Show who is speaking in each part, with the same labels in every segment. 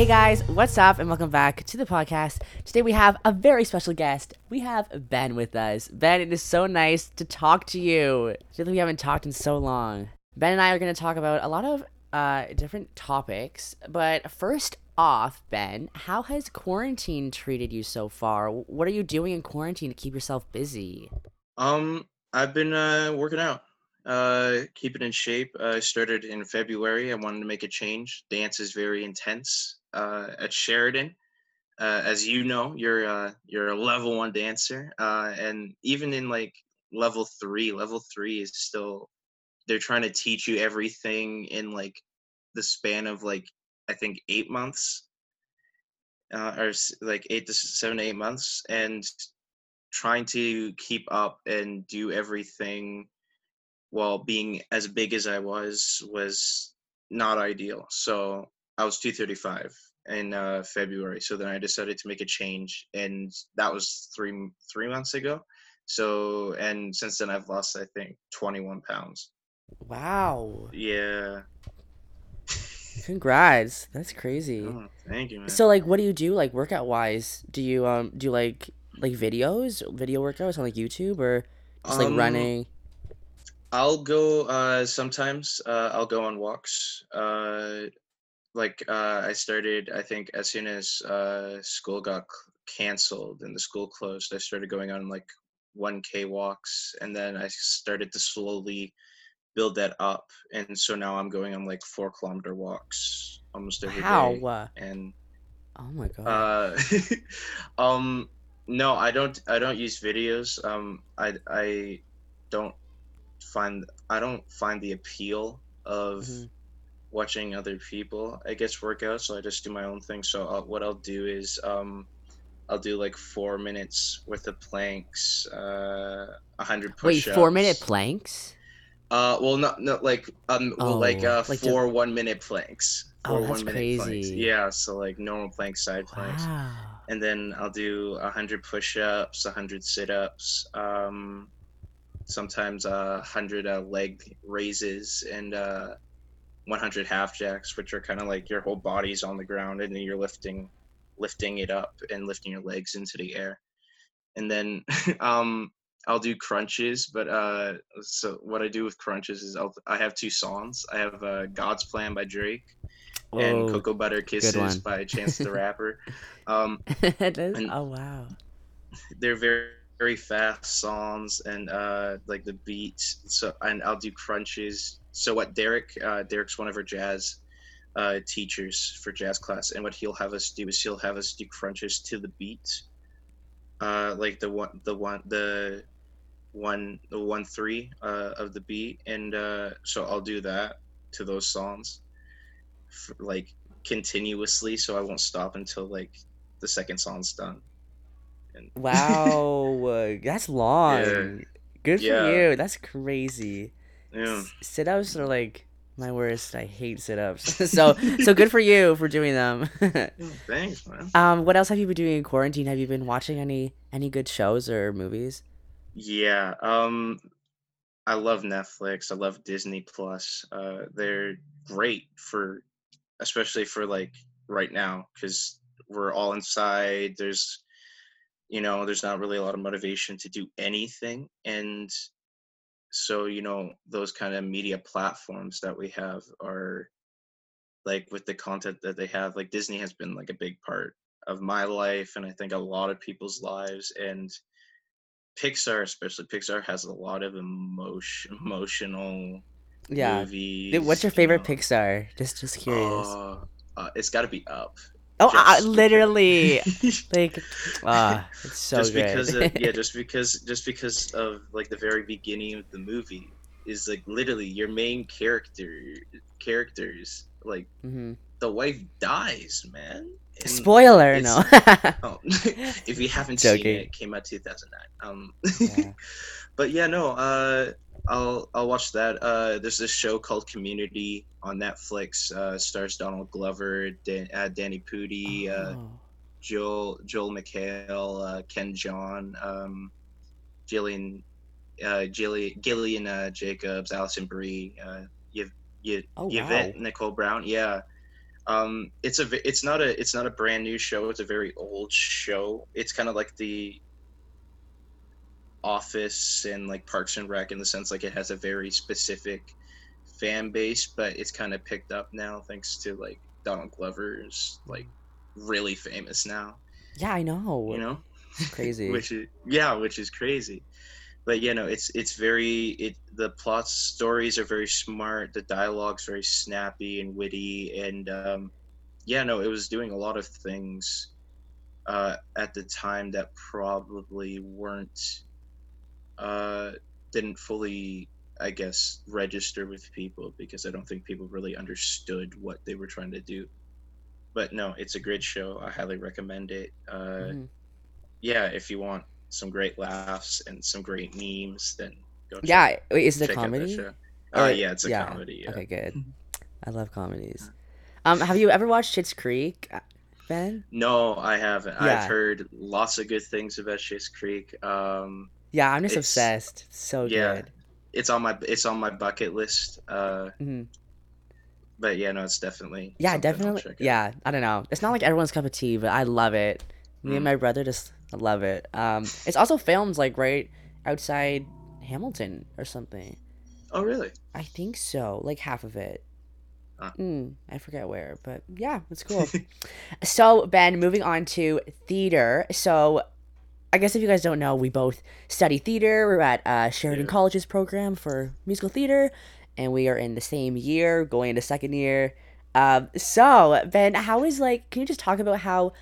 Speaker 1: Hey guys, what's up, and welcome back to the podcast. Today we have a very special guest. We have Ben with us. Ben, it is so nice to talk to you. I like we haven't talked in so long. Ben and I are going to talk about a lot of uh, different topics, but first off, Ben, how has quarantine treated you so far? What are you doing in quarantine to keep yourself busy?
Speaker 2: Um, I've been uh, working out, uh, keeping in shape. I started in February. I wanted to make a change. Dance is very intense uh, at Sheridan. Uh, as you know, you're uh, you're a level one dancer, uh, and even in like level three, level three is still they're trying to teach you everything in like the span of like I think eight months, uh, or like eight to seven eight months, and trying to keep up and do everything while being as big as I was was not ideal. So I was 235 in uh, February. So then I decided to make a change, and that was three three months ago. So and since then I've lost I think 21 pounds.
Speaker 1: Wow.
Speaker 2: Yeah.
Speaker 1: Congrats. That's crazy.
Speaker 2: Oh, thank you, man.
Speaker 1: So like what do you do like workout wise? Do you um do you like like videos, video workouts on like YouTube or just like
Speaker 2: Um,
Speaker 1: running?
Speaker 2: I'll go uh sometimes uh I'll go on walks. Uh like uh I started I think as soon as uh school got c- canceled and the school closed, I started going on like 1k walks and then I started to slowly build that up and so now I'm going on like 4 kilometer walks almost every
Speaker 1: Wow.
Speaker 2: day
Speaker 1: uh,
Speaker 2: and
Speaker 1: Oh my god.
Speaker 2: uh um no, I don't I don't use videos. Um I I don't find I don't find the appeal of
Speaker 1: Mhm.
Speaker 2: Watching other people I guess work out, so I just do my own thing. So uh, what I'll do is um I'll do like four minutes worth of planks, uh, a hundred
Speaker 1: Wait,
Speaker 2: push-ups.
Speaker 1: four minute planks?
Speaker 2: Uh, well, not not like um, well, like
Speaker 1: Oh,
Speaker 2: uh,
Speaker 1: like the-
Speaker 2: four one minute planks.
Speaker 1: Oh,
Speaker 2: Four
Speaker 1: that's
Speaker 2: one minute planks.
Speaker 1: crazy.
Speaker 2: Yeah, so like normal planks, side planks and then I'll do a hundred push-ups, a hundred sit-ups, um, sometimes a hundred uh, leg raises, and uh, 100 half jacks, which are kind of like your whole body's on the ground, and then you're lifting, lifting it up and lifting your legs into the air, and then um, I'll do crunches. But uh, so what I do with crunches is I'll, I have two songs. I have uh, "God's Plan" by Drake and
Speaker 1: Whoa.
Speaker 2: "Cocoa Butter Kisses" by Chance the Rapper. Um,
Speaker 1: It is?
Speaker 2: and-
Speaker 1: Oh wow.
Speaker 2: they're very very fast songs and uh like the beats. So and i'll do crunches. So what derek uh derek's one of our jazz uh teachers for jazz class. And what he'll have us do is he'll have us do crunches to the beat uh like the one the one the one the one three uh of the beat. And uh so i'll do that to those songs f like continuously. So i won't stop until like the second song's done and
Speaker 1: Wow. That's long. Good for you. That's crazy.
Speaker 2: yeah
Speaker 1: Sit ups are like my worst. I hate sit ups. so so good for you for doing them.
Speaker 2: Thanks, man.
Speaker 1: um, what else have you been doing in quarantine? Have you been watching any any good shows or movies?
Speaker 2: Yeah, um, I love Netflix. I love Disney Plus. Uh, they're great for, especially for like right now, because we're all inside. There's, you know, there's not really a lot of motivation to do anything, and so you know those kind of media platforms that we have are like with the content that they have like disney has been like a big part of my life and i think a lot of people's lives and pixar especially pixar has a lot of emotion emotional
Speaker 1: Yeah.
Speaker 2: movies
Speaker 1: Dude, What's your
Speaker 2: you
Speaker 1: favorite
Speaker 2: know.
Speaker 1: Pixar? Just just curious.
Speaker 2: Uh, uh, it's got to be up
Speaker 1: oh, I, literally. like, ah, it's so
Speaker 2: just
Speaker 1: good.
Speaker 2: because of, yeah just because just because of like the very beginning of the movie is like literally your main character characters like
Speaker 1: mm-hmm.
Speaker 2: the wife dies man And
Speaker 1: Spoiler, no.
Speaker 2: oh, if you haven't seen it, it came out 2009 um
Speaker 1: Yeah.
Speaker 2: but yeah no uh i'll i'll watch that uh there's this show called community on netflix uh stars donald glover Dan, uh, danny pudi uh
Speaker 1: Oh.
Speaker 2: Joel Joel McHale, uh, Ken Jeong, um, Jillian, uh, Gillian, Gillian uh, Jacobs, Alison Brie, uh, Yv- Yv-
Speaker 1: Oh,
Speaker 2: Yvette
Speaker 1: wow.
Speaker 2: Nicole Brown. Yeah, Um, it's a it's not a it's not a brand new show. It's a very old show. It's kind of like the Office and like Parks and Rec in the sense like it has a very specific fan base, but it's kind of picked up now thanks to like Donald Glover's like really famous now.
Speaker 1: Yeah, I know.
Speaker 2: You know,
Speaker 1: crazy.
Speaker 2: which is yeah, which is crazy. But you know, it's it's very it the plot stories are very smart. The dialogue's very snappy and witty, and um, yeah, no, it was doing a lot of things uh, at the time that probably weren't uh, didn't fully I guess register with people because I don't think people really understood what they were trying to do. But no, it's a great show. I highly recommend it. Uh,
Speaker 1: Mhm.
Speaker 2: Yeah, if you want some great laughs and some great memes, then go. Check,
Speaker 1: Yeah, wait, is it a
Speaker 2: check out that
Speaker 1: comedy? Or-
Speaker 2: Uh, yeah, it's a
Speaker 1: yeah,
Speaker 2: comedy. Yeah.
Speaker 1: Okay, good. I love comedies. Um, have you ever watched Schitt's Creek, uh, Ben?
Speaker 2: No, I haven't.
Speaker 1: Yeah.
Speaker 2: I've heard lots of good things about Schitt's Creek. Um,
Speaker 1: Yeah, I'm just
Speaker 2: It's-
Speaker 1: obsessed. So
Speaker 2: yeah.
Speaker 1: good.
Speaker 2: it's on my it's on my bucket list. Uh,
Speaker 1: Mhm.
Speaker 2: but yeah, no, it's definitely
Speaker 1: Yeah, definitely. Yeah, I don't know. It's not like everyone's cup of tea, but I love it. Me and
Speaker 2: Mm.
Speaker 1: my brother just love it. Um, it's also filmed like right outside Hamilton or something.
Speaker 2: Oh, really?
Speaker 1: I think so, like half of it.
Speaker 2: Ah.
Speaker 1: Mm, I forget where, but yeah, it's cool. so Ben, moving on to theater. So, I guess if you guys don't know, we both study theater. We're at uh, Sheridan
Speaker 2: Yeah.
Speaker 1: College's program for musical theater, and we are in the same year, going into second year. Um, so Ben, how is like? Can you just talk about how?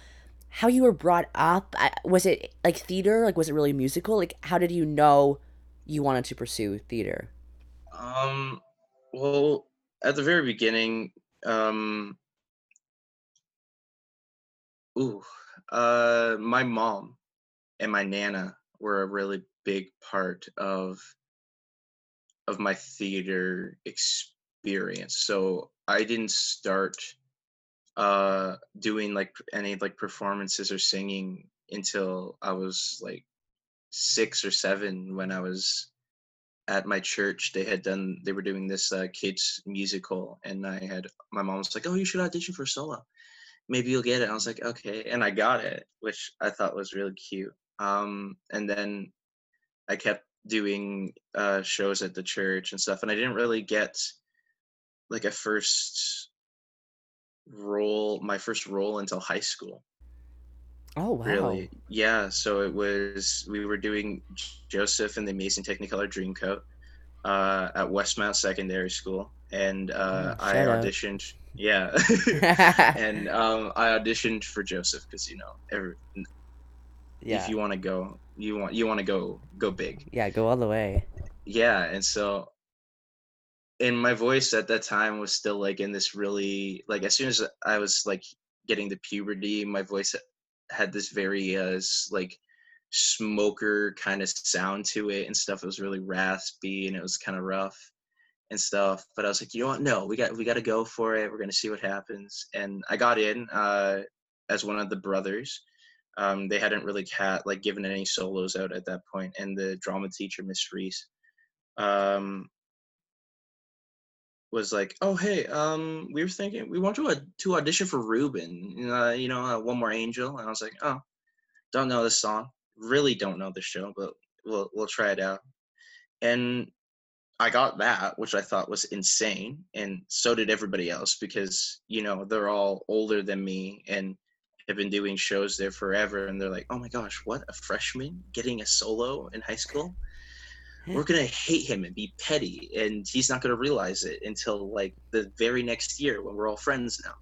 Speaker 1: How you were brought up? Was it like theater? Like, was it really musical? Like, how did you know you wanted to pursue theater?
Speaker 2: Um, well, at the very beginning, um, ooh, uh, my mom and my nana were a really big part of of my theater experience. So I didn't start uh doing like any like performances or singing until I was like six or seven when I was at my church. They had done they were doing this uh, kids musical and i had my mom was like oh you should audition for solo. Maybe you'll get it. I was like okay. And i got it which i thought was really cute um and then i kept doing uh shows at the church and stuff and i didn't really get like a first role my first role until high school
Speaker 1: Oh wow!
Speaker 2: Really? Yeah. So it was we were doing Joseph and the Amazing Technicolor Dreamcoat uh, at Westmount Secondary School, and uh,
Speaker 1: Oh,
Speaker 2: I auditioned. Yeah, and um, I auditioned for Joseph because you know, every,
Speaker 1: yeah,
Speaker 2: if you want to go, you want you want to go go big.
Speaker 1: yeah, go all the way.
Speaker 2: Yeah, and so, and my voice at that time was still like in this really like as soon as I was like getting the puberty, my voice had this very uh like smoker kind of sound to it and stuff. It was really raspy and it was kind of rough and stuff. But I was like, you know what? No, we got we got to go for it. We're gonna see what happens. And I got in uh, as one of the brothers. Um, they hadn't really cat like given any solos out at that point, and the drama teacher, Miss Reese, um, was like, "Oh, hey, um, we were thinking we want to uh, to audition for Reuben, uh, you know, uh, One More Angel." And I was like, "Oh, don't know this song. Really don't know the show, but we'll we'll try it out." And I got that, which I thought was insane, and so did everybody else because you know they're all older than me and have been doing shows there forever, and they're like, "Oh my gosh, what a freshman getting a solo in high school." We're gonna hate him and be petty, and he's not gonna realize it until like the very next year when we're all friends now.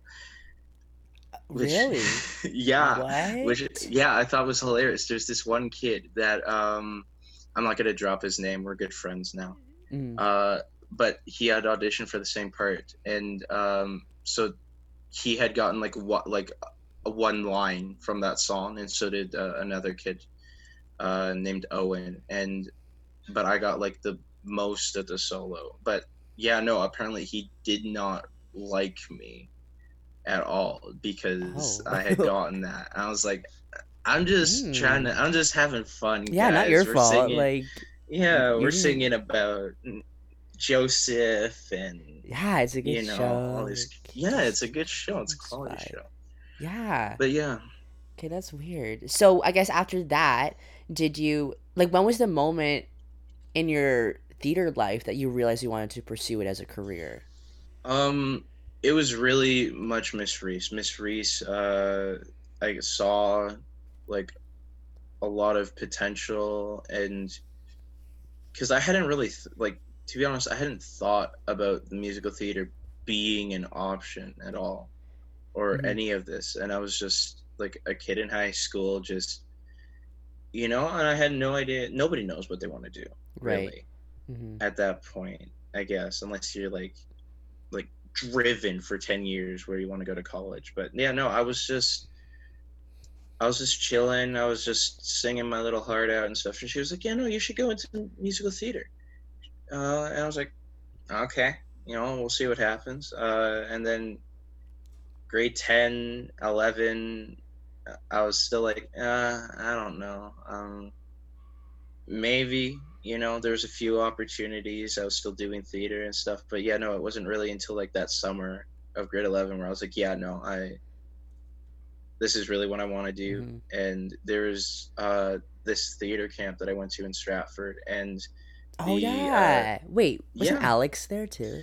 Speaker 2: Which-
Speaker 1: Really?
Speaker 2: yeah.
Speaker 1: What?
Speaker 2: Which yeah, I thought was hilarious. There's this one kid that um I'm not gonna drop his name. We're good friends now.
Speaker 1: Mm.
Speaker 2: Uh, but he had auditioned for the same part, and um, so he had gotten like what like one line from that song, and so did uh, another kid uh, named Owen, and but I got like the most of the solo. But yeah, no, apparently he did not like me at all because
Speaker 1: Oh.
Speaker 2: I had gotten that. I was like, I'm just trying to, I'm just having fun.
Speaker 1: yeah, not your
Speaker 2: We're
Speaker 1: fault.
Speaker 2: singing-
Speaker 1: Like,
Speaker 2: yeah, we're singing about Joseph and
Speaker 1: Yeah, it's a good
Speaker 2: you know
Speaker 1: show.
Speaker 2: this. Yeah, it's a good show. It's a quality show.
Speaker 1: Yeah.
Speaker 2: But yeah,
Speaker 1: Okay, that's weird. So I guess after that, did you like when was the moment in your theater life that you realized you wanted to pursue it as a career?
Speaker 2: um, it was really much Miss Reese. Miss Reese, uh, I saw like a lot of potential and because I hadn't really th- like to be honest, I hadn't thought about the musical theater being an option at all or
Speaker 1: Mhm.
Speaker 2: any of this, and I was just like a kid in high school, just you know, and I had no idea. Nobody knows what they want to do,
Speaker 1: Right.
Speaker 2: really,
Speaker 1: hmm
Speaker 2: at that point. I guess unless you're like like driven for 10 years where you want to go to college but yeah no i was just i was just chilling i was just singing my little heart out and stuff and she was like yeah no you should go into musical theater uh, and i was like okay you know we'll see what happens uh, and then grade 10 11 i was still like uh, i don't know um, maybe you know there's a few opportunities i was still doing theater and stuff but yeah no it wasn't really until like that summer of grade 11 where i was like yeah no i this is really what i want to do
Speaker 1: Mhm.
Speaker 2: and there's uh this theater camp that i went to in stratford and
Speaker 1: Oh
Speaker 2: The, uh,
Speaker 1: yeah. Wait, wasn't
Speaker 2: yeah.
Speaker 1: Alex there too?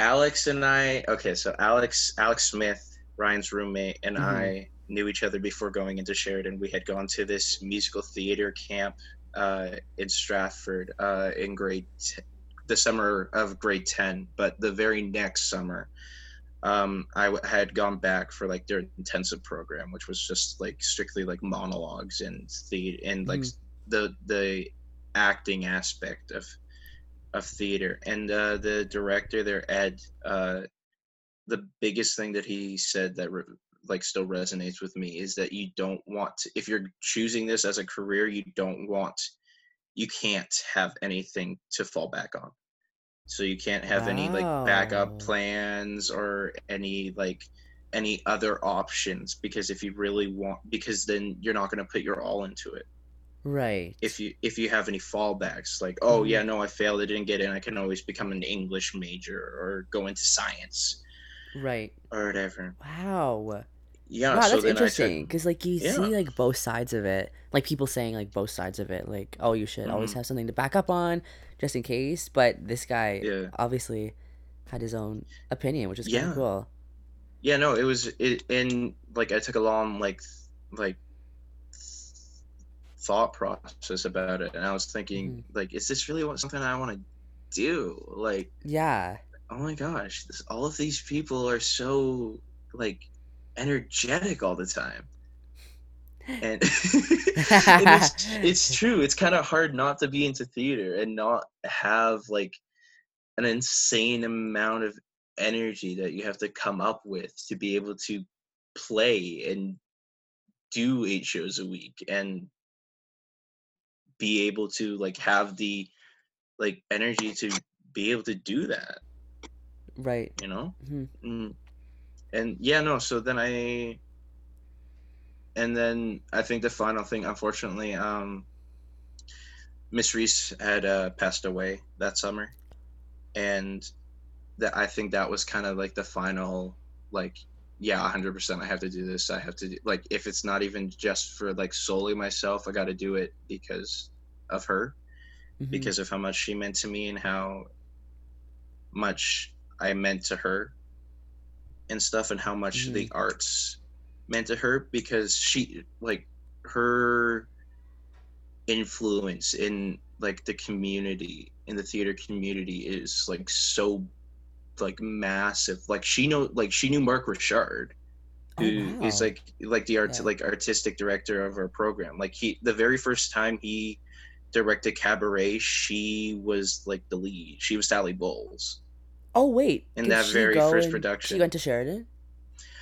Speaker 2: Alex and i okay so alex alex smith ryan's roommate and
Speaker 1: Mhm.
Speaker 2: i knew each other before going into sheridan we had gone to this musical theater camp uh, in stratford uh, in grade t- the summer of grade 10 but the very next summer um, I w- had gone back for like their intensive program which was just like strictly like monologues and the and like
Speaker 1: Mhm.
Speaker 2: the the acting aspect of of theater. And uh, the director there ed uh, the biggest thing that he said that re- like still resonates with me is that you don't want to, if you're choosing this as a career you don't want you can't have anything to fall back on. So you can't have any like backup plans or any like any other options because if you really want because then you're not going to put your all into it
Speaker 1: Right.
Speaker 2: if you if you have any fallbacks like oh
Speaker 1: Mhm.
Speaker 2: yeah no i failed i didn't get in i can always become an english major or go into science
Speaker 1: Right.
Speaker 2: or whatever
Speaker 1: Wow.
Speaker 2: yeah
Speaker 1: wow,
Speaker 2: so
Speaker 1: that's interesting because like you
Speaker 2: Yeah.
Speaker 1: see like both sides of it. Like people saying like both sides of it. Like oh, you should always
Speaker 2: Mhm.
Speaker 1: have something to back up on just in case. But this guy
Speaker 2: yeah
Speaker 1: obviously had his own opinion, which is kind
Speaker 2: Yeah.
Speaker 1: of cool.
Speaker 2: yeah no it was it and like i took a long like like thought process about it and i was thinking
Speaker 1: Mhm.
Speaker 2: like is this really what something i want to do like
Speaker 1: Yeah.
Speaker 2: oh my gosh this, all of these people are so like energetic all the time and, and it's, it's true it's kind of hard not to be into theater and not have like an insane amount of energy that you have to come up with to be able to play and do eight shows a week and be able to like have the like energy to be able to do that
Speaker 1: Right.
Speaker 2: you know
Speaker 1: Mhm.
Speaker 2: mm. and yeah no so then i and then i think the final thing unfortunately um miss reese had uh passed away that summer and that i think that was kind of like the final like yeah 100% i have to do this i have to do, like if it's not even just for like solely myself i got to do it because of her
Speaker 1: Mhm.
Speaker 2: because of how much she meant to me and how much I meant to her and stuff and how much the arts meant to her because she like her influence in like the community in the theater community is like so like massive like she know like she knew Mark Richard
Speaker 1: Oh,
Speaker 2: who is
Speaker 1: wow.
Speaker 2: like like the art
Speaker 1: Yeah.
Speaker 2: like artistic director of our program like he the very first time he directed cabaret she was like the lead she was sally bowles
Speaker 1: Oh wait.
Speaker 2: in
Speaker 1: did
Speaker 2: that very first production.
Speaker 1: She went to Sheridan.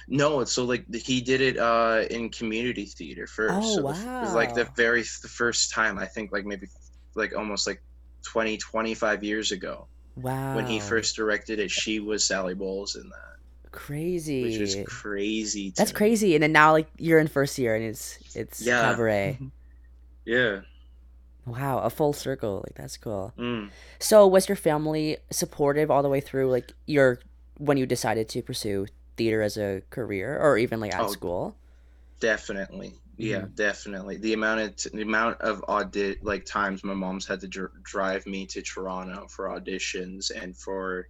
Speaker 2: no so like he did it uh in community theater first
Speaker 1: Oh,
Speaker 2: so the f- like the very the first time i think like maybe like almost like 20 25 years ago
Speaker 1: Wow.
Speaker 2: when he first directed it she was sally bowles in that
Speaker 1: crazy.
Speaker 2: which is crazy
Speaker 1: That's
Speaker 2: me.
Speaker 1: crazy. And then now like you're in first year and it's it's
Speaker 2: Yeah.
Speaker 1: cabaret.
Speaker 2: yeah
Speaker 1: Wow, a full circle. Like that's cool.
Speaker 2: Mm.
Speaker 1: So was your family supportive all the way through like your when you decided to pursue theater as a career or even like at
Speaker 2: Oh,
Speaker 1: school?
Speaker 2: definitely. Yeah,
Speaker 1: hmm
Speaker 2: definitely. The amount of t- the amount of audit like times my mom's had to dr- drive me to Toronto for auditions and for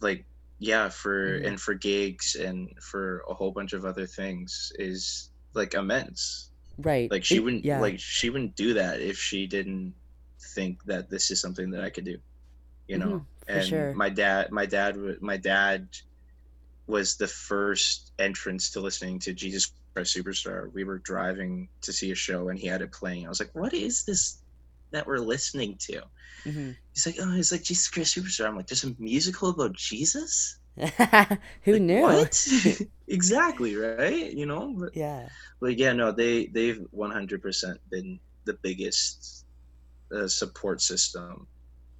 Speaker 2: like yeah for
Speaker 1: hmm
Speaker 2: and for gigs and for a whole bunch of other things is like immense
Speaker 1: Right.
Speaker 2: like she
Speaker 1: It,
Speaker 2: wouldn't
Speaker 1: yeah.
Speaker 2: like she wouldn't do that if she didn't think that this is something that i could do you know?
Speaker 1: For
Speaker 2: and
Speaker 1: sure.
Speaker 2: my dad my dad my dad was the first entrance to listening to jesus christ superstar. We were driving to see a show and he had it playing. I was like what is this that we're listening to?
Speaker 1: Hmm
Speaker 2: he's like oh it's like jesus christ superstar. I'm like there's a musical about jesus
Speaker 1: Who
Speaker 2: like
Speaker 1: knew?
Speaker 2: what exactly right you know but,
Speaker 1: Yeah.
Speaker 2: but yeah no they they've 100% been the biggest uh, support system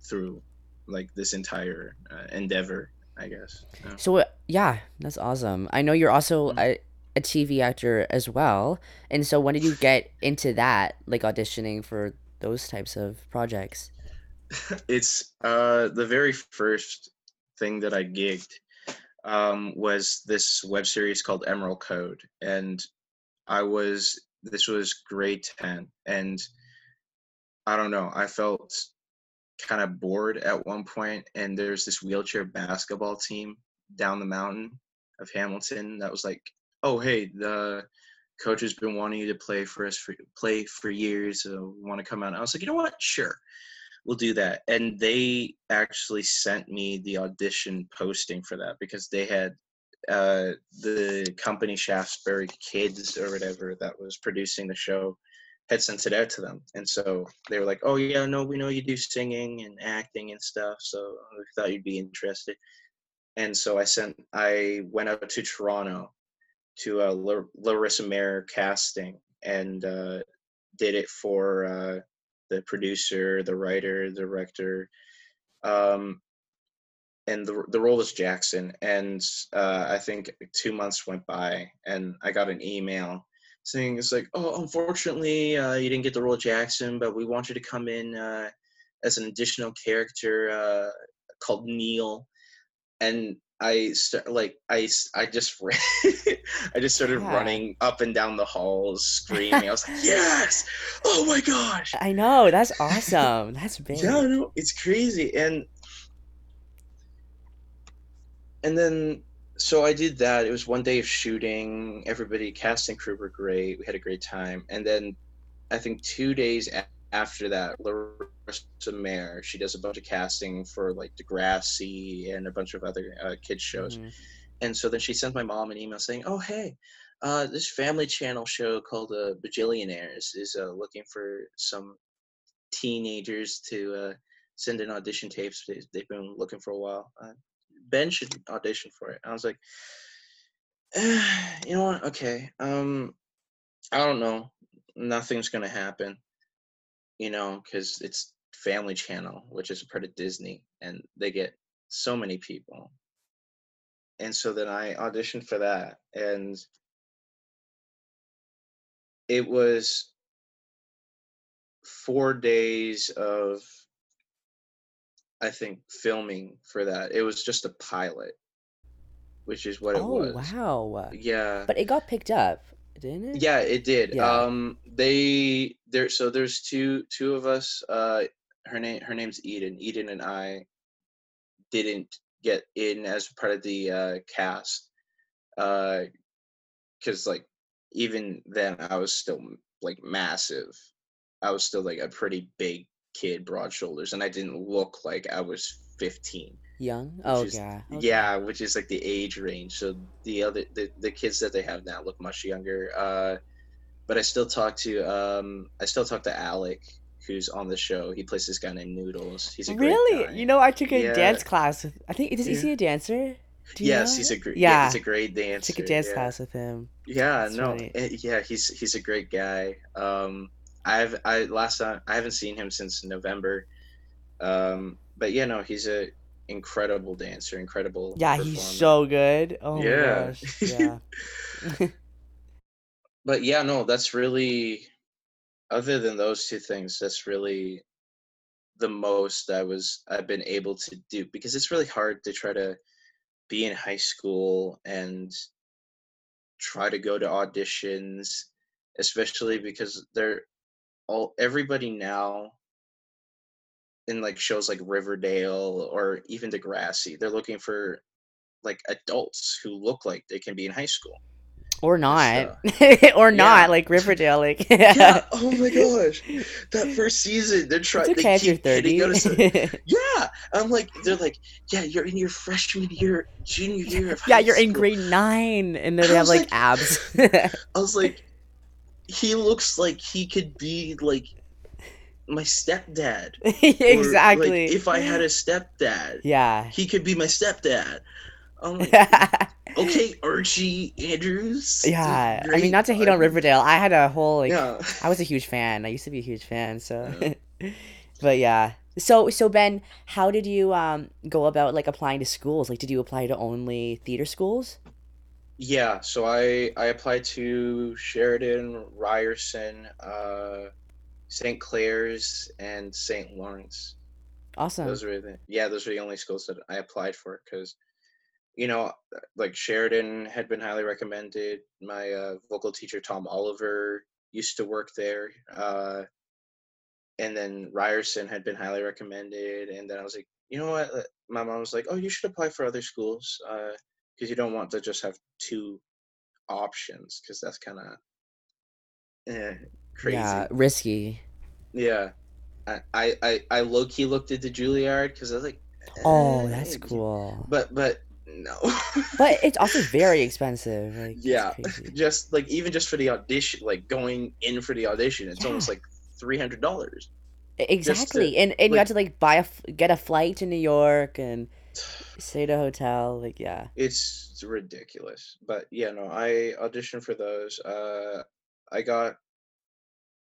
Speaker 2: through like this entire uh, endeavor i guess yeah.
Speaker 1: So uh, yeah, that's awesome. I know you're also
Speaker 2: Mm.
Speaker 1: a, a TV actor as well. And so when did you get into that, like auditioning for those types of projects?
Speaker 2: it's uh the very first thing that i gigged um was this web series called emerald code and i was this was grade 10 and i don't know i felt kind of bored at one point and there's this wheelchair basketball team down the mountain of Hamilton that was like, "Oh, hey, the coach has been wanting you to play for us for play for years. So want to come out." I was like, "You know what? Sure, we'll do that." And they actually sent me the audition posting for that because they had uh, the company Shaftesbury Kids or whatever that was producing the show had sent it out to them. And so they were like, oh, yeah, no, we know you do singing and acting and stuff. So we thought you'd be interested. And so I sent, I went out to Toronto to uh, Lar- Larissa Mair casting and uh, did it for uh, the producer, the writer, the director. Um, and the, the role was Jackson. And uh, I think two months went by and I got an email saying it's like, oh, unfortunately, uh, you didn't get the role Jackson, but we want you to come in uh, as an additional character uh, called Neil. And I start like I just ran, I just started
Speaker 1: Yeah.
Speaker 2: running up and down the halls screaming. I was like, yes! Oh my gosh!
Speaker 1: I know, that's awesome. That's
Speaker 2: Yeah, no, it's crazy. And and then so I did that. It was one day of shooting. Everybody, cast and crew were great. We had a great time. And then I think two days after that, Larissa Mair, she does a bunch of casting for like Degrassi and a bunch of other uh, kids shows.
Speaker 1: hmm
Speaker 2: And so then she sent my mom an email saying, "Oh hey, uh, this Family Channel show called uh, Bajillionaires is uh, looking for some teenagers to uh, send in audition tapes. They, they've been looking for a while. Uh, ben should audition for it." I was like, "You know what? Okay. Um, I don't know. Nothing's gonna happen. You know, because it's Family Channel, which is a part of Disney, and they get so many people." And so then I auditioned for that, and it was four days of I think filming for that. It was just a pilot, which is what it was.
Speaker 1: Oh, wow.
Speaker 2: Yeah.
Speaker 1: But it got picked up, didn't it?
Speaker 2: Yeah, it did.
Speaker 1: Yeah.
Speaker 2: Um they there so there's two two of us. Uh her name her name's Eden. Eden and I didn't get in as part of the uh cast. Uh cuz like even then I was still like massive. I was still like a pretty big kid, broad shoulders, and I didn't look like I was 15.
Speaker 1: Young? Oh,
Speaker 2: is
Speaker 1: yeah. Okay.
Speaker 2: yeah, which is like the age range. So the other the, the kids that they have now look much younger. Uh, but I still talk to um I still talk to Alec, who's on the show. He plays this guy named Noodles. He's a great
Speaker 1: Really?
Speaker 2: guy.
Speaker 1: You know, I took a
Speaker 2: Yeah.
Speaker 1: dance class with, I think, is, is he a dancer? Do
Speaker 2: yes,
Speaker 1: know
Speaker 2: he's a great yeah.
Speaker 1: Yeah.
Speaker 2: he's a great dancer.
Speaker 1: Took a dance
Speaker 2: yeah.
Speaker 1: class with him.
Speaker 2: Yeah,
Speaker 1: That's
Speaker 2: no,
Speaker 1: funny.
Speaker 2: eh, yeah, he's he's a great guy. Um, I've I last time I haven't seen him since November. Um, but yeah, no, he's a incredible dancer, incredible
Speaker 1: Yeah, he's so good. Oh my
Speaker 2: Yeah.
Speaker 1: gosh. Yeah.
Speaker 2: but yeah, no, that's really other than those two things, that's really the most I was I've been able to do because it's really hard to try to be in high school and try to go to auditions, especially because they're all everybody now in like shows like Riverdale or even Degrassi, they're looking for like adults who look like they can be in high school.
Speaker 1: Or not.
Speaker 2: uh,
Speaker 1: or
Speaker 2: yeah.
Speaker 1: not, like Riverdale. Like
Speaker 2: yeah. Oh my gosh, that first season, they're trying. They
Speaker 1: okay you're
Speaker 2: keep hitting
Speaker 1: 30.
Speaker 2: us. Yeah, I'm like, they're like, yeah, you're in your freshman year, junior year of
Speaker 1: yeah, you're in grade nine, and then they have like
Speaker 2: like-
Speaker 1: abs.
Speaker 2: I was like, he looks like he could be like my stepdad. Or, like,
Speaker 1: exactly.
Speaker 2: if I had a stepdad,
Speaker 1: yeah.
Speaker 2: he could be my stepdad. I'm like, okay, Archie Andrews.
Speaker 1: yeah. I mean, not to hate on Riverdale. I had a whole like.
Speaker 2: yeah.
Speaker 1: I was a huge fan. I used to be a huge fan. So, but yeah. So so Ben, how did you um go about like applying to schools? Like, did you apply to only theater schools?
Speaker 2: Yeah, so I I applied to Sheridan, Ryerson, uh, St. Clair's, and St. Lawrence.
Speaker 1: Awesome.
Speaker 2: Those were the yeah, those were the only schools that I applied for because, you know, like Sheridan had been highly recommended. My uh, vocal teacher Tom Oliver used to work there, uh, and then Ryerson had been highly recommended. And then I was like, you know what? Uh, My mom was like, oh, you should apply for other schools because you don't want to just have two options because that's kind of eh, crazy.
Speaker 1: Yeah, risky.
Speaker 2: Yeah. I, I, I, I low key looked into Juilliard because I was like,
Speaker 1: Oh,
Speaker 2: eh,
Speaker 1: that's cool.
Speaker 2: But but no.
Speaker 1: But it's also very expensive. Like,
Speaker 2: yeah, just like even just for the audition, like going in for the audition, it's almost like three hundred dollars.
Speaker 1: exactly. and and you
Speaker 2: like-
Speaker 1: had to like buy a get a flight to New York and stay at a hotel. Like, yeah.
Speaker 2: It's, it's ridiculous. But yeah, no, I auditioned for those. Uh, I got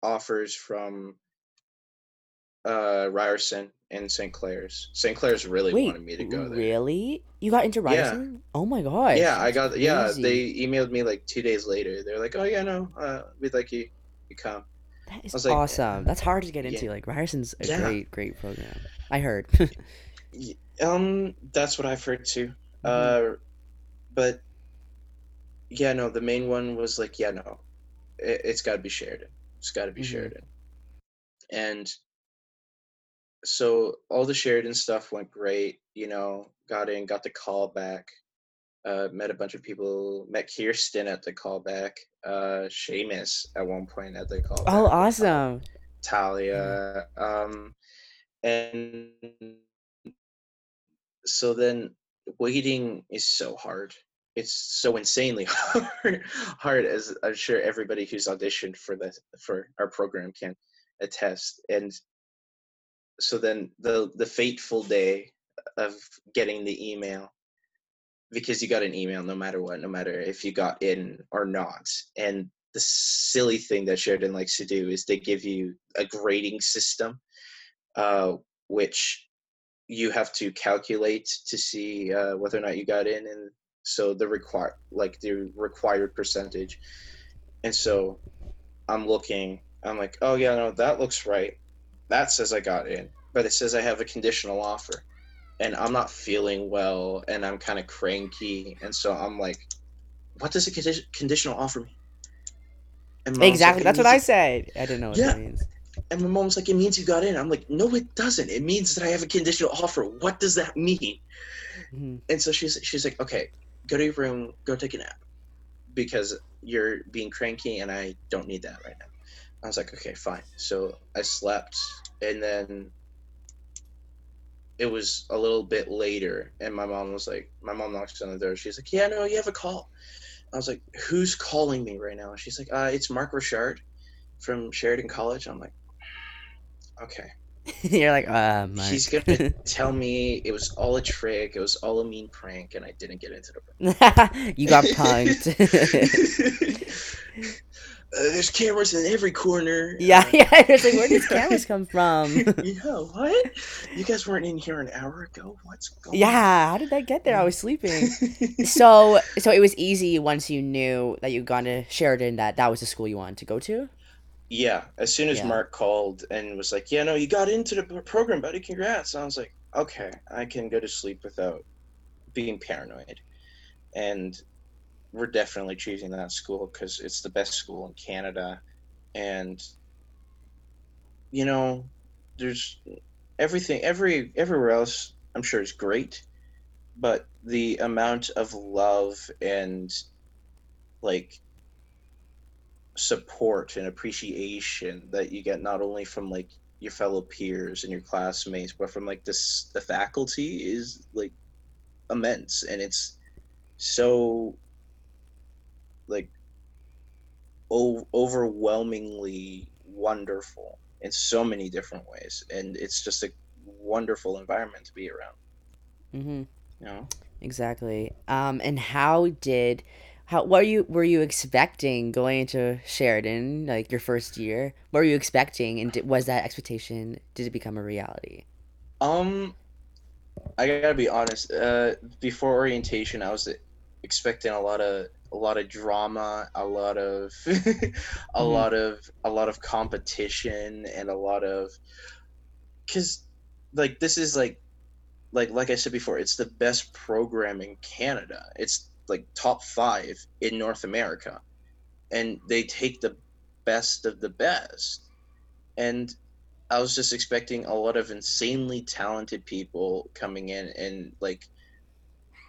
Speaker 2: offers from uh Ryerson and St. Clair's. St. Clair's really
Speaker 1: Wait,
Speaker 2: wanted me to go there.
Speaker 1: really? You got into Ryerson? Yeah. Oh my god.
Speaker 2: yeah, I
Speaker 1: that's
Speaker 2: got. Yeah, they emailed me like two days later. They're like, "Oh yeah, no, uh, we'd like you, you come."
Speaker 1: That is
Speaker 2: like,
Speaker 1: awesome. That's hard to get
Speaker 2: yeah.
Speaker 1: into. Like Ryerson's a
Speaker 2: Yeah.
Speaker 1: great, great program. I heard.
Speaker 2: Um, that's what I've heard too.
Speaker 1: Mm-hmm.
Speaker 2: Uh, but yeah, no, the main one was like, yeah, no, it, it's got to be Sheridan. It's got to be
Speaker 1: Mhm.
Speaker 2: Sheridan. And so all the Sheridan stuff went great. You know, got in, got the call back. Uh, met a bunch of people. Met Kirsten at the callback. Uh, Seamus at one point at the callback.
Speaker 1: oh, awesome.
Speaker 2: Talia. Um, and so then waiting is so hard. It's so insanely hard, hard as I'm sure everybody who's auditioned for the for our program can attest. And so then the the fateful day of getting the email because you got an email no matter what, no matter if you got in or not. And the silly thing that Sheridan likes to do is they give you a grading system, uh, which you have to calculate to see uh, whether or not you got in, and so the require like the required percentage. And so I'm looking, I'm like, oh yeah, no, that looks right. That says I got in, but it says I have a conditional offer, and I'm not feeling well, and I'm kind of cranky, and so I'm like, what does a condi- conditional offer mean? Mom's like,
Speaker 1: Exactly. That's what I said. I didn't know what
Speaker 2: Yeah.
Speaker 1: that means.
Speaker 2: and my mom's like, it means you got in. I'm like, no, it doesn't. It means that I have a conditional offer. What does that mean?
Speaker 1: Mhm.
Speaker 2: And so she's she's like, okay, go to your room, go take a nap, because you're being cranky, and I don't need that right now. I was like, okay, fine. So I slept, and then it was a little bit later, and my mom was like, my mom knocks on the door. She's like, yeah, no, you have a call. I was like, who's calling me right now? She's like, uh, it's Mark Richard from Sheridan College. I'm like, okay.
Speaker 1: You're like, uh, my.
Speaker 2: He's gonna tell me it was all a trick, it was all a mean prank, and I didn't get into the
Speaker 1: you got punked.
Speaker 2: Uh, there's cameras in every corner.
Speaker 1: yeah,
Speaker 2: Uh,
Speaker 1: yeah. It's like, where did these cameras come from?
Speaker 2: yeah, what? You guys weren't in here an hour ago? What's going
Speaker 1: yeah, how did that get there? I was sleeping. So, so it was easy once you knew that you'd gone to Sheridan that that was the school you wanted to go to.
Speaker 2: yeah, as soon as
Speaker 1: Yeah.
Speaker 2: Mark called and was like, "Yeah, no, you got into the program, buddy. Congrats!" I was like, "Okay, I can go to sleep without being paranoid." And we're definitely choosing that school because it's the best school in Canada, and you know, there's everything every everywhere else. I'm sure is great, but the amount of love and like support and appreciation that you get not only from like your fellow peers and your classmates but from like this the faculty is like immense and it's so like o- overwhelmingly wonderful in so many different ways and it's just a wonderful environment to be around
Speaker 1: Mm-hmm.
Speaker 2: you know
Speaker 1: Exactly. Um, and how did how what were you were you expecting going into Sheridan like your first year? What were you expecting, and did, was that expectation did it become a reality?
Speaker 2: um i gotta be honest uh before orientation i was expecting a lot of a lot of drama a lot of a
Speaker 1: Mhm.
Speaker 2: lot of a lot of competition and a lot of because like this is like like like i said before it's the best program in canada. It's like top five in north america. And they take the best of the best. And i was just expecting a lot of insanely talented people coming in and like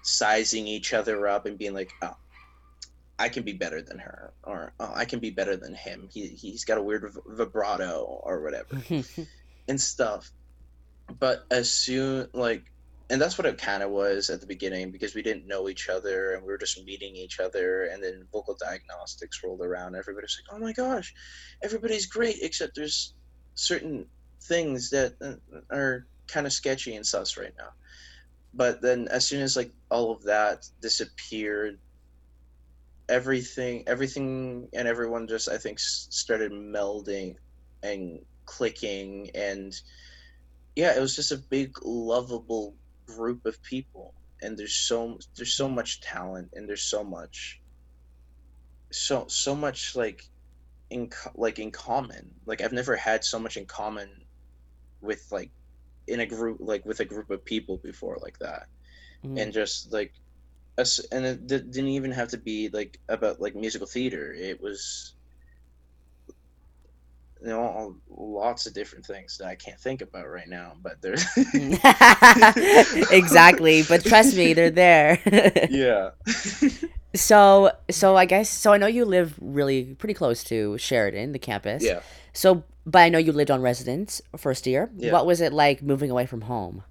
Speaker 2: sizing each other up and being like oh i can be better than her or oh i can be better than him. He, he's got a weird vibrato or whatever and stuff. But as soon like and that's what it kind of was at the beginning because we didn't know each other and we were just meeting each other and then vocal diagnostics rolled around. Everybody's like oh my gosh everybody's great except there's certain things that uh, are kind of sketchy and sus right now. But then as soon as like all of that disappeared everything everything and everyone just i think started melding and clicking and yeah it was just a big lovable group of people. And there's so there's so much talent and there's so much so so much like in co- like in common. Like i've never had so much in common with like in a group like with a group of people before like that.
Speaker 1: Mhm.
Speaker 2: and just like and it di- didn't even have to be like about like musical theater it was you know lots of different things that i can't think about right now but there's
Speaker 1: exactly, but trust me, they're there.
Speaker 2: yeah
Speaker 1: so, so I guess so. I know you live really pretty close to Sheridan, the campus.
Speaker 2: yeah
Speaker 1: So, but I know you lived on residence first year.
Speaker 2: Yeah.
Speaker 1: What was it like moving away from home?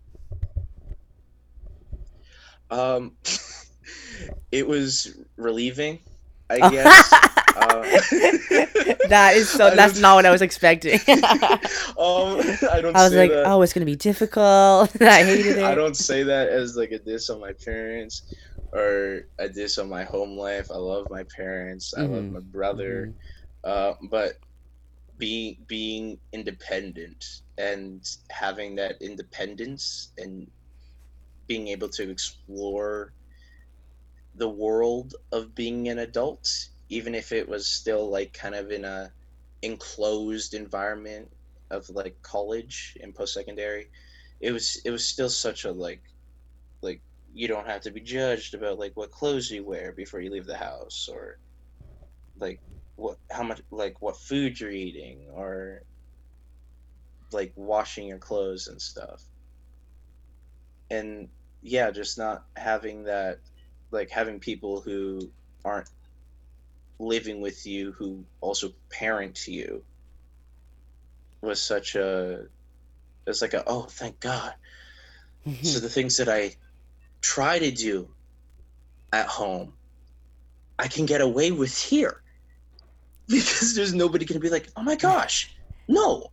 Speaker 2: um it was relieving i guess uh,
Speaker 1: that is so. That's
Speaker 2: don't-
Speaker 1: what I was expecting.
Speaker 2: um i don't
Speaker 1: I was like,
Speaker 2: that.
Speaker 1: oh, it's gonna be difficult. I hated it.
Speaker 2: I don't say that as like a diss on my parents or a diss on my home life. I love my parents. I love
Speaker 1: Mhm.
Speaker 2: my brother. Uh, but being being independent and having that independence and being able to explore the world of being an adult, even if it was still like kind of in a enclosed environment of like college and post secondary, it was it was still such a like like you don't have to be judged about like what clothes you wear before you leave the house or like what how much like what food you're eating or like washing your clothes and stuff. And yeah just not having that like having people who aren't living with you who also parent you was such a it's like a oh thank god. So mm-hmm. the things that i try to do at home i can get away with here. Because there's nobody gonna be like oh my gosh no.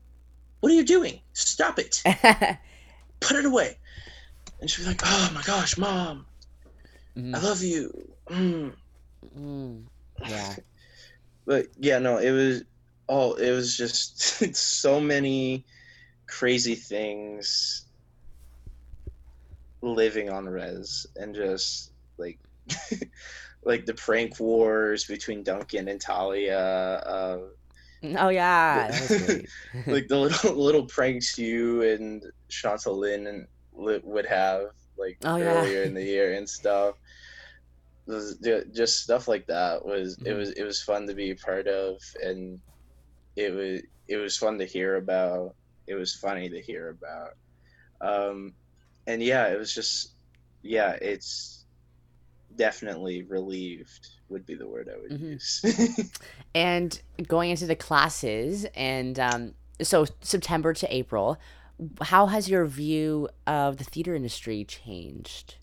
Speaker 2: What are you doing? Stop it. Put it away. And she'll be like oh my gosh mom i
Speaker 1: Mhm.
Speaker 2: love you mm.
Speaker 1: Mm. Yeah.
Speaker 2: but yeah no it was oh it was just so many crazy things living on res and just like like the prank wars between duncan and talia uh
Speaker 1: Oh yeah,
Speaker 2: like the little little pranks you and Chantalyn and would have like
Speaker 1: Oh, yeah.
Speaker 2: earlier in the year and stuff. Those- ju- Just stuff like that was it
Speaker 1: Mhm.
Speaker 2: was it was fun to be a part of, and it was it was fun to hear about. It was funny to hear about, um, and yeah, it was just yeah, it's definitely relieved would be the word I would
Speaker 1: Mhm.
Speaker 2: use.
Speaker 1: and going into the classes and um, so september to april how has your view of the theater industry changed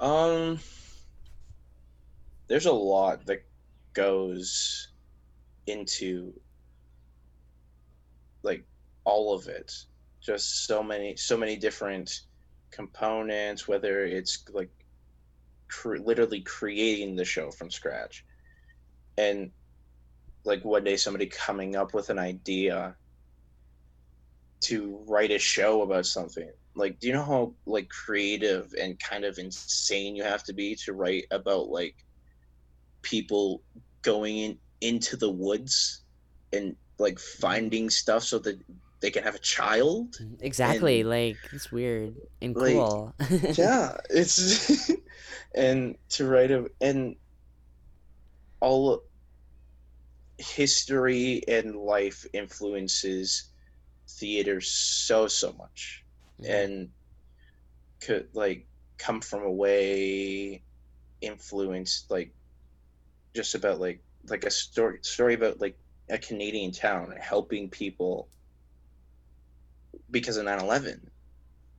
Speaker 2: Um, there's a lot that goes into like all of it. Just so many, so many different components. Whether it's like cr- literally creating the show from scratch, and like one day somebody coming up with an idea to write a show about something like do you know how like creative and kind of insane you have to be to write about like people going in into the woods and like finding stuff so that they can have a child?
Speaker 1: Exactly
Speaker 2: And-
Speaker 1: like it's weird and
Speaker 2: Like,
Speaker 1: cool.
Speaker 2: yeah it's and to write a and all history and life influences theater so so much. Mm-hmm. And could like come from a way influenced like just about like like a story story about like a Canadian town helping people because of 9/11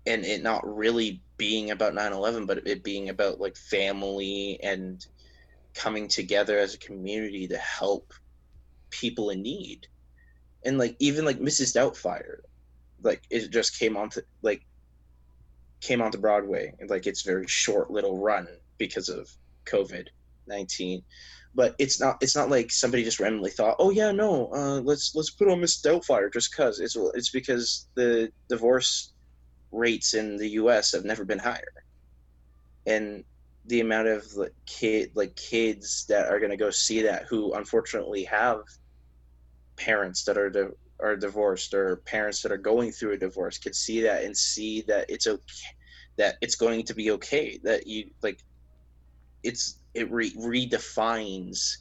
Speaker 2: and it not really being about 9/11 but it being about like family and coming together as a community to help people in need and like even like Mrs. Doubtfire like it just came onto like came onto Broadway and like it's very short little run because of COVID nineteen. But it's not it's not like somebody just randomly thought, oh yeah, no, uh, let's let's put on Miss Doubtfire just cause it's it's because the divorce rates in the U.S. have never been higher, and the amount of like kid like kids that are gonna go see that who unfortunately have parents that are di- are divorced or parents that are going through a divorce could see that and see that it's okay that it's going to be okay that you like it's it re- redefines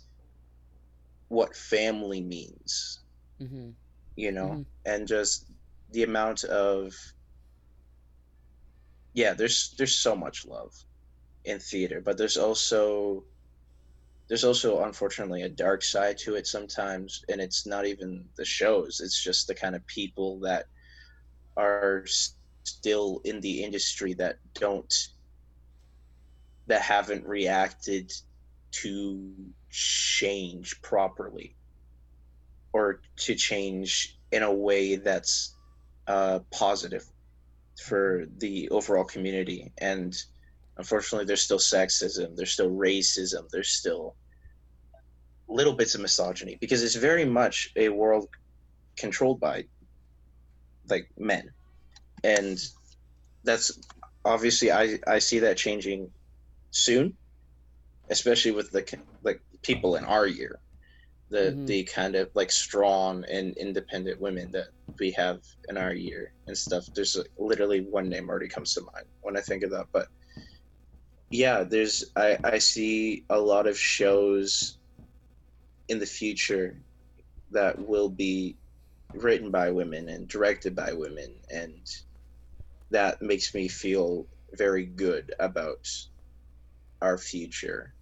Speaker 2: what family means
Speaker 1: hmm
Speaker 2: you know
Speaker 1: Mhm.
Speaker 2: and just the amount of yeah there's there's so much love in theater but there's also there's also unfortunately a dark side to it sometimes and it's not even the shows it's just the kind of people that are still in the industry that don't that haven't reacted to change properly or to change in a way that's uh, positive for the overall community. And unfortunately there's still sexism there's still racism there's still little bits of misogyny because it's very much a world controlled by like men. And that's obviously i i see that changing soon especially with the like people in our year the
Speaker 1: Mhm.
Speaker 2: the kind of like strong and independent women that we have in our year and stuff there's like, literally one name already comes to mind when i think of that but yeah there's i i see a lot of shows in the future that will be written by women and directed by women and that makes me feel very good about our future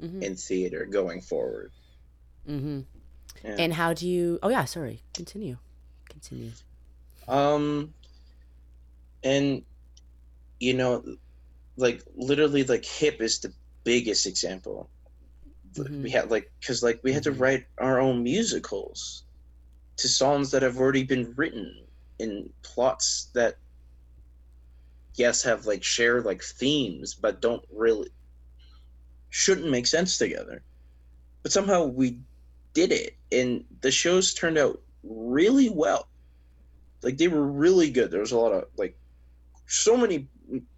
Speaker 1: hmm
Speaker 2: in theater going forward
Speaker 1: Mm-hmm.
Speaker 2: Yeah.
Speaker 1: and how do you oh yeah sorry continue continue
Speaker 2: Um, and you know, like literally, like hip is the biggest example.
Speaker 1: Mhm.
Speaker 2: We had like, cause like we had to
Speaker 1: Mhm.
Speaker 2: write our own musicals to songs that have already been written in plots that, yes, have like shared like themes, but don't really shouldn't make sense together. But somehow we did it, and the shows turned out really well like they were really good. There was a lot of like so many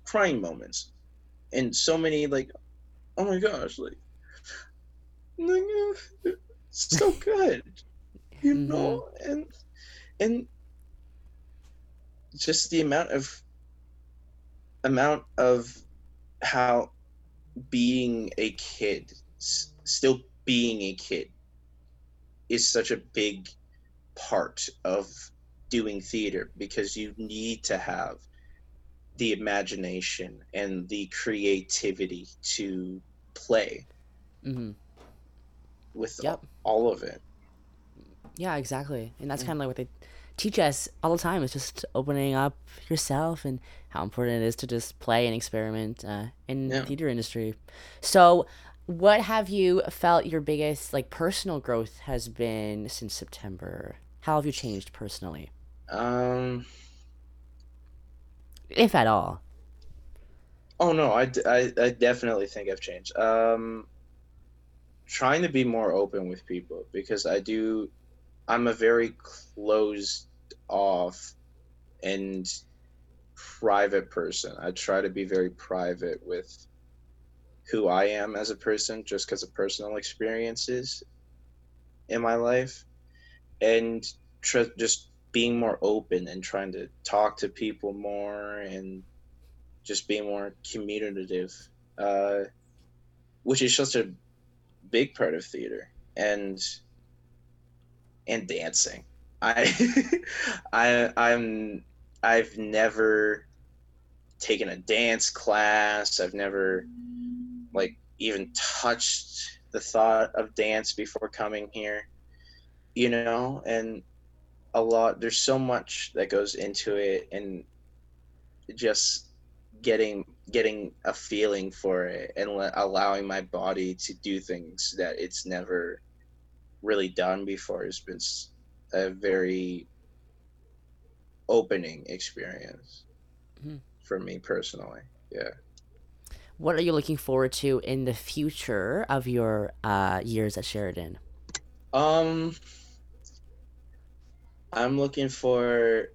Speaker 2: crying moments and so many like oh my gosh like, so good you mm-hmm. know, and and just the amount of amount of how being a kid still being a kid is such a big part of doing theater because you need to have the imagination and the creativity to play mm-hmm. with yep. all of it.
Speaker 1: Yeah, exactly. And that's mm. kind of like what they teach us all the time is just opening up yourself and how important it is to just play and experiment uh, in yeah. the theater industry. So, what have you felt your biggest like personal growth has been since September? How have you changed personally? Um, if at all.
Speaker 2: Oh no, I, I, I definitely think I've changed. Um, trying to be more open with people because I do. I'm a very closed off and private person. I try to be very private with who I am as a person just because of personal experiences in my life and tr- just being more open and trying to talk to people more and just being more communicative uh, which is such a big part of theater and and dancing. I i i'm i've never taken a dance class. I've never like even touched the thought of dance before coming here you know? And a lot there's so much that goes into it and just getting getting a feeling for it and allowing my body to do things that it's never really done before has been a very opening experience mm-hmm. for me personally yeah
Speaker 1: what are you looking forward to in the future of your uh, years at Sheridan? Um,
Speaker 2: I'm looking for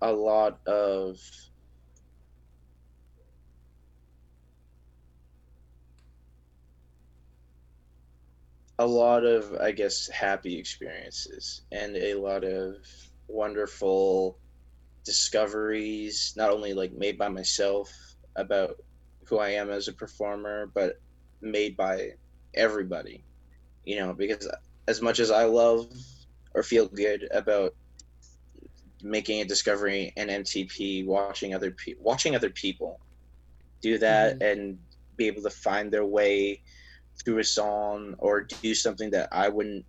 Speaker 2: a lot of a lot of I guess happy experiences and a lot of wonderful discoveries not only like made by myself about who I am as a performer, but made by everybody. You know, because as much as I love or feel good about making a discovery in MTP, watching other pe- watching other people do that mm-hmm. and be able to find their way through a song or do something that I wouldn't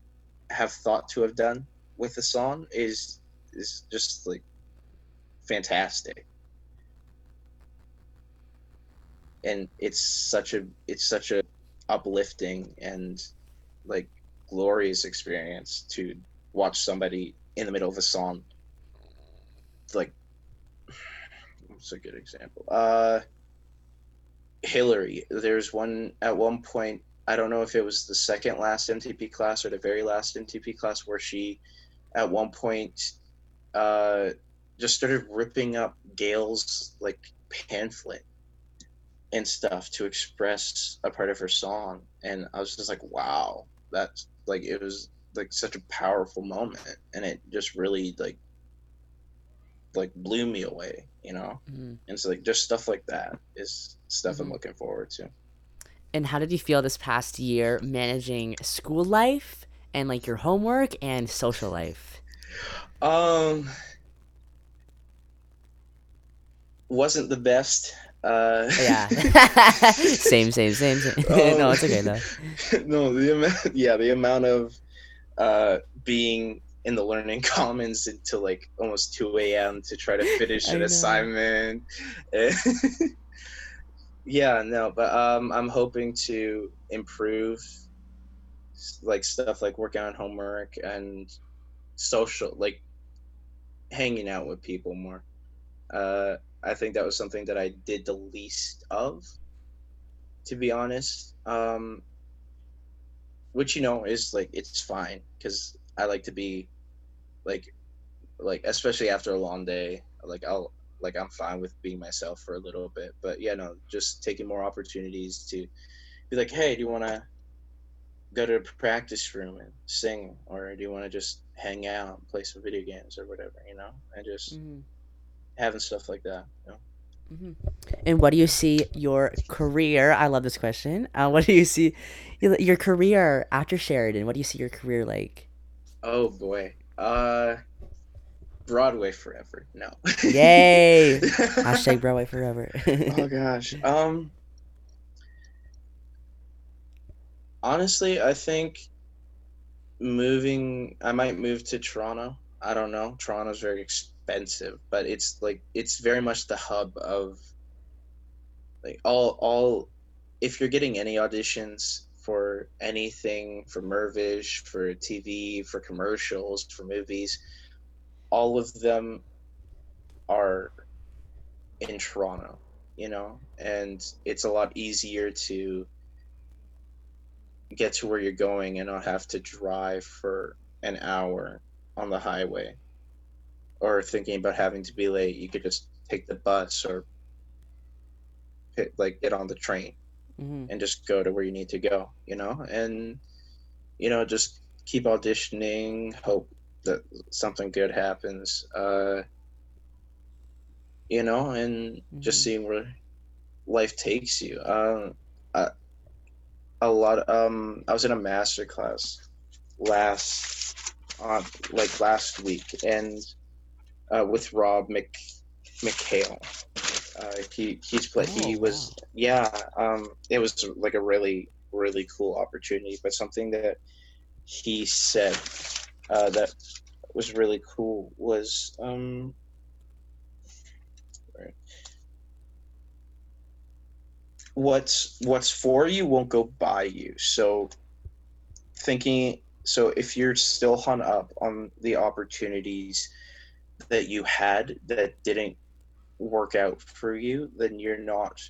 Speaker 2: have thought to have done with a song is is just like fantastic. And it's such a it's such a uplifting and like glorious experience to watch somebody in the middle of a song like what's a good example? Uh hillary. There's one at one point i don't know if it was the second last mtp class or the very last mtp class where she at one point uh just started ripping up gail's like pamphlet and stuff to express a part of her song and i was just like wow that's like it was like such a powerful moment and it just really like like blew me away you know mm-hmm. and so like just stuff like that is stuff mm-hmm. i'm looking forward to
Speaker 1: and how did you feel this past year managing school life and like your homework and social life um
Speaker 2: wasn't the best uh,
Speaker 1: yeah. same, same, same, same. Um, no, it's okay though.
Speaker 2: No, the amount, yeah, the amount of uh, being in the learning commons until like almost 2 a.m. to try to finish an assignment. Yeah, no, but um, I'm hoping to improve like stuff like working on homework and social, like hanging out with people more. Uh, I think that was something that I did the least of, to be honest. Um, which you know is like it's fine because I like to be, like, like especially after a long day. Like I'll like I'm fine with being myself for a little bit. But yeah, no, just taking more opportunities to be like, hey, do you wanna go to a practice room and sing, or do you want to just hang out, and play some video games or whatever, you know, and just
Speaker 1: hmm
Speaker 2: having stuff like that. You know?
Speaker 1: hmm And what do you see your career? I love this question. Uh, what do you see your your career after Sheridan? What do you see your career like?
Speaker 2: Oh boy, uh, Broadway forever. No.
Speaker 1: Yay! Hashtag Broadway forever.
Speaker 2: oh gosh. Um. Honestly, I think moving. I might move to Toronto. I don't know. Toronto's very expensive, but it's like it's very much the hub of like all all. If you're getting any auditions for anything for Mirvish, for TV, for commercials, for movies, all of them are in Toronto, you know, and it's a lot easier to get to where you're going and not have to drive for an hour on the highway. Or thinking about having to be late. You could just take the bus or hit, like get on the train
Speaker 1: hmm
Speaker 2: and just go to where you need to go, you know, and you know just keep auditioning, hope that something good happens, uh, you know, and just
Speaker 1: Mhm.
Speaker 2: seeing where life takes you. Uh, I, a lot. Um, I was in a master class last, uh, like last week, and uh, with Rob Mc McHale. Uh, he he's played. he
Speaker 1: Oh,
Speaker 2: was
Speaker 1: wow.
Speaker 2: yeah. Um, it was like a really really cool opportunity, but something that he said uh, that was really cool was um. What's what's for you won't go by you. So thinking so if you're still hung up on the opportunities that you had that didn't work out for you, then you're not.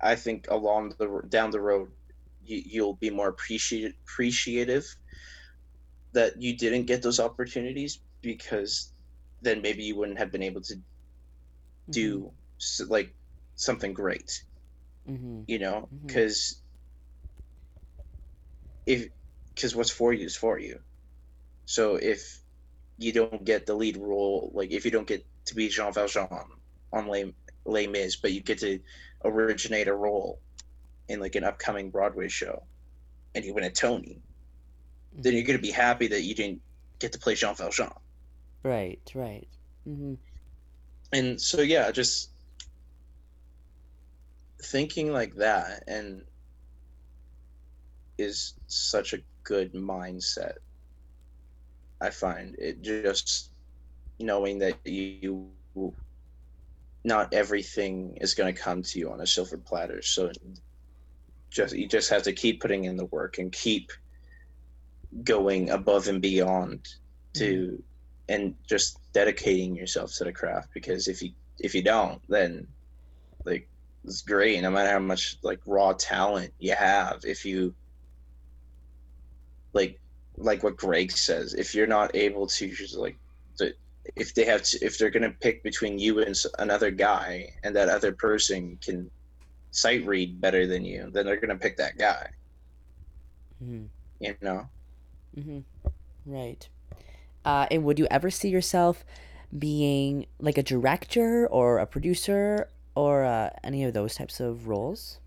Speaker 2: I think along the down the road, you, you'll be more appreciative appreciative that you didn't get those opportunities because then maybe you wouldn't have been able to do s like something great.
Speaker 1: Hmm
Speaker 2: you know? Because if because what's for you is for you. So if you don't get the lead role like if you don't get to be jean valjean on les, les mis but you get to originate a role in like an upcoming broadway show and you win a tony then
Speaker 1: Mhm.
Speaker 2: you're going to be happy that you didn't get to play jean valjean
Speaker 1: Right, right. Mm-hmm.
Speaker 2: and so yeah just thinking like that and is such a good mindset i find it just knowing that you not everything is going to come to you on a silver platter so just you just have to keep putting in the work and keep going above and beyond to mm-hmm. and just dedicating yourself to the craft because if you if you don't then like it's great no matter how much like raw talent you have if you like like what greg says if you're not able to just like the, if they have to if they're gonna pick between you and another guy and that other person can sight read better than you then they're gonna pick that guy
Speaker 1: Mm-hmm.
Speaker 2: you know
Speaker 1: hmm Right. Uh, and would you ever see yourself being like a director or a producer or uh, any of those types of roles?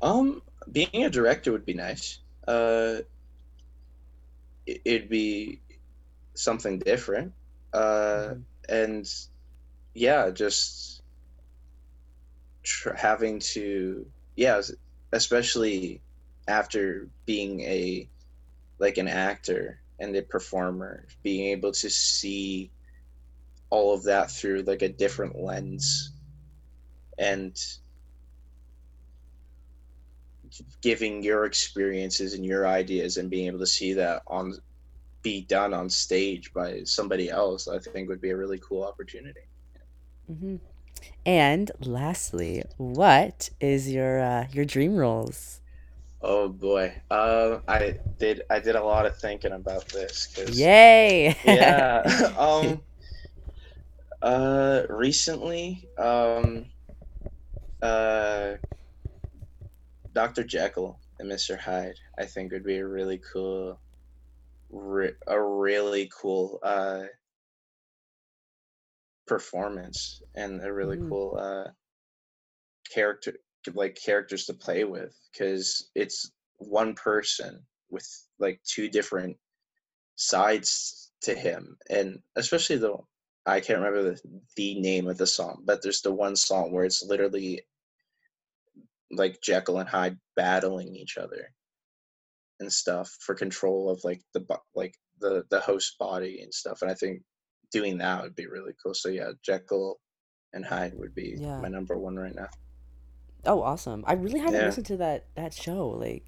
Speaker 2: Um, being a director would be nice. Uh, it- it'd be something different. Uh,
Speaker 1: Mhm.
Speaker 2: and yeah, just tr- having to, yeah, especially after being a like an actor and a performer, being able to see all of that through like a different lens and giving your experiences and your ideas and being able to see that on be done on stage by somebody else i think would be a really cool opportunity.
Speaker 1: Mm hmm And lastly, what is your uh, your dream roles?
Speaker 2: oh boy uh, i did i did a lot of thinking about this because
Speaker 1: Yay!
Speaker 2: yeah um uh recently um uh Dr. Jekyll and Mr. Hyde, I think would be a really cool, re- a really cool uh, performance and a really
Speaker 1: Mhm.
Speaker 2: cool uh, character, like characters to play with, because it's one person with like two different sides to him, and especially the I can't remember the, the name of the song, but there's the one song where it's literally like Jekyll and Hyde battling each other and stuff for control of like the like the the host body and stuff. And I think doing that would be really cool. So yeah, Jekyll and Hyde would be
Speaker 1: Yeah.
Speaker 2: my number one right now.
Speaker 1: Oh, awesome. I really haven't
Speaker 2: Yeah.
Speaker 1: listened to that that show. Like,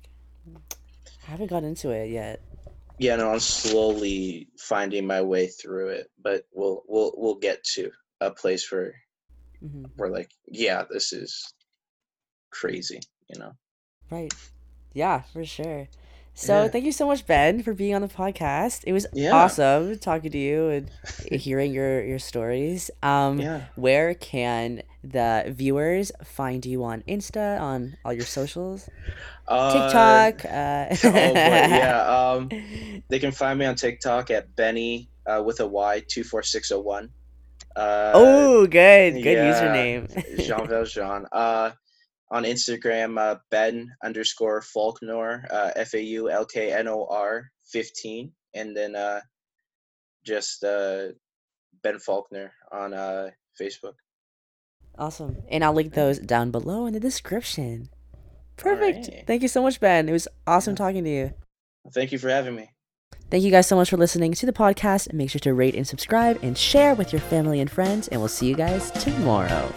Speaker 1: I haven't got into it yet.
Speaker 2: Yeah, no, I'm slowly finding my way through it, but we'll we'll we'll get to a place where
Speaker 1: hmm
Speaker 2: we're like, yeah, this is crazy, you know.
Speaker 1: Right. Yeah, for sure. So
Speaker 2: Yeah.
Speaker 1: thank you so much, Ben, for being on the podcast. It was
Speaker 2: Yeah.
Speaker 1: awesome talking to you and hearing your your stories. Um,
Speaker 2: Yeah.
Speaker 1: where can the viewers find you on Insta, on all your socials,
Speaker 2: Uh,
Speaker 1: TikTok? Uh,
Speaker 2: oh boy, yeah. Um, they can find me on TikTok at Benny uh, with a Y two four six zero one. Uh,
Speaker 1: oh, good, good
Speaker 2: yeah,
Speaker 1: username.
Speaker 2: Jean Valjean. Uh, on Instagram, uh, Ben underscore Faulknor, uh, F A U L K N O R fifteen, and then uh, just uh, Ben Faulknor on uh, Facebook.
Speaker 1: Awesome. And I'll link those down below in the description. Perfect.
Speaker 2: Alright.
Speaker 1: Thank you so much, Ben. It was awesome
Speaker 2: Yeah.
Speaker 1: talking to you.
Speaker 2: Thank you for having me.
Speaker 1: Thank you guys so much for listening to the podcast. Make sure to rate and subscribe and share with your family and friends, and we'll see you guys tomorrow.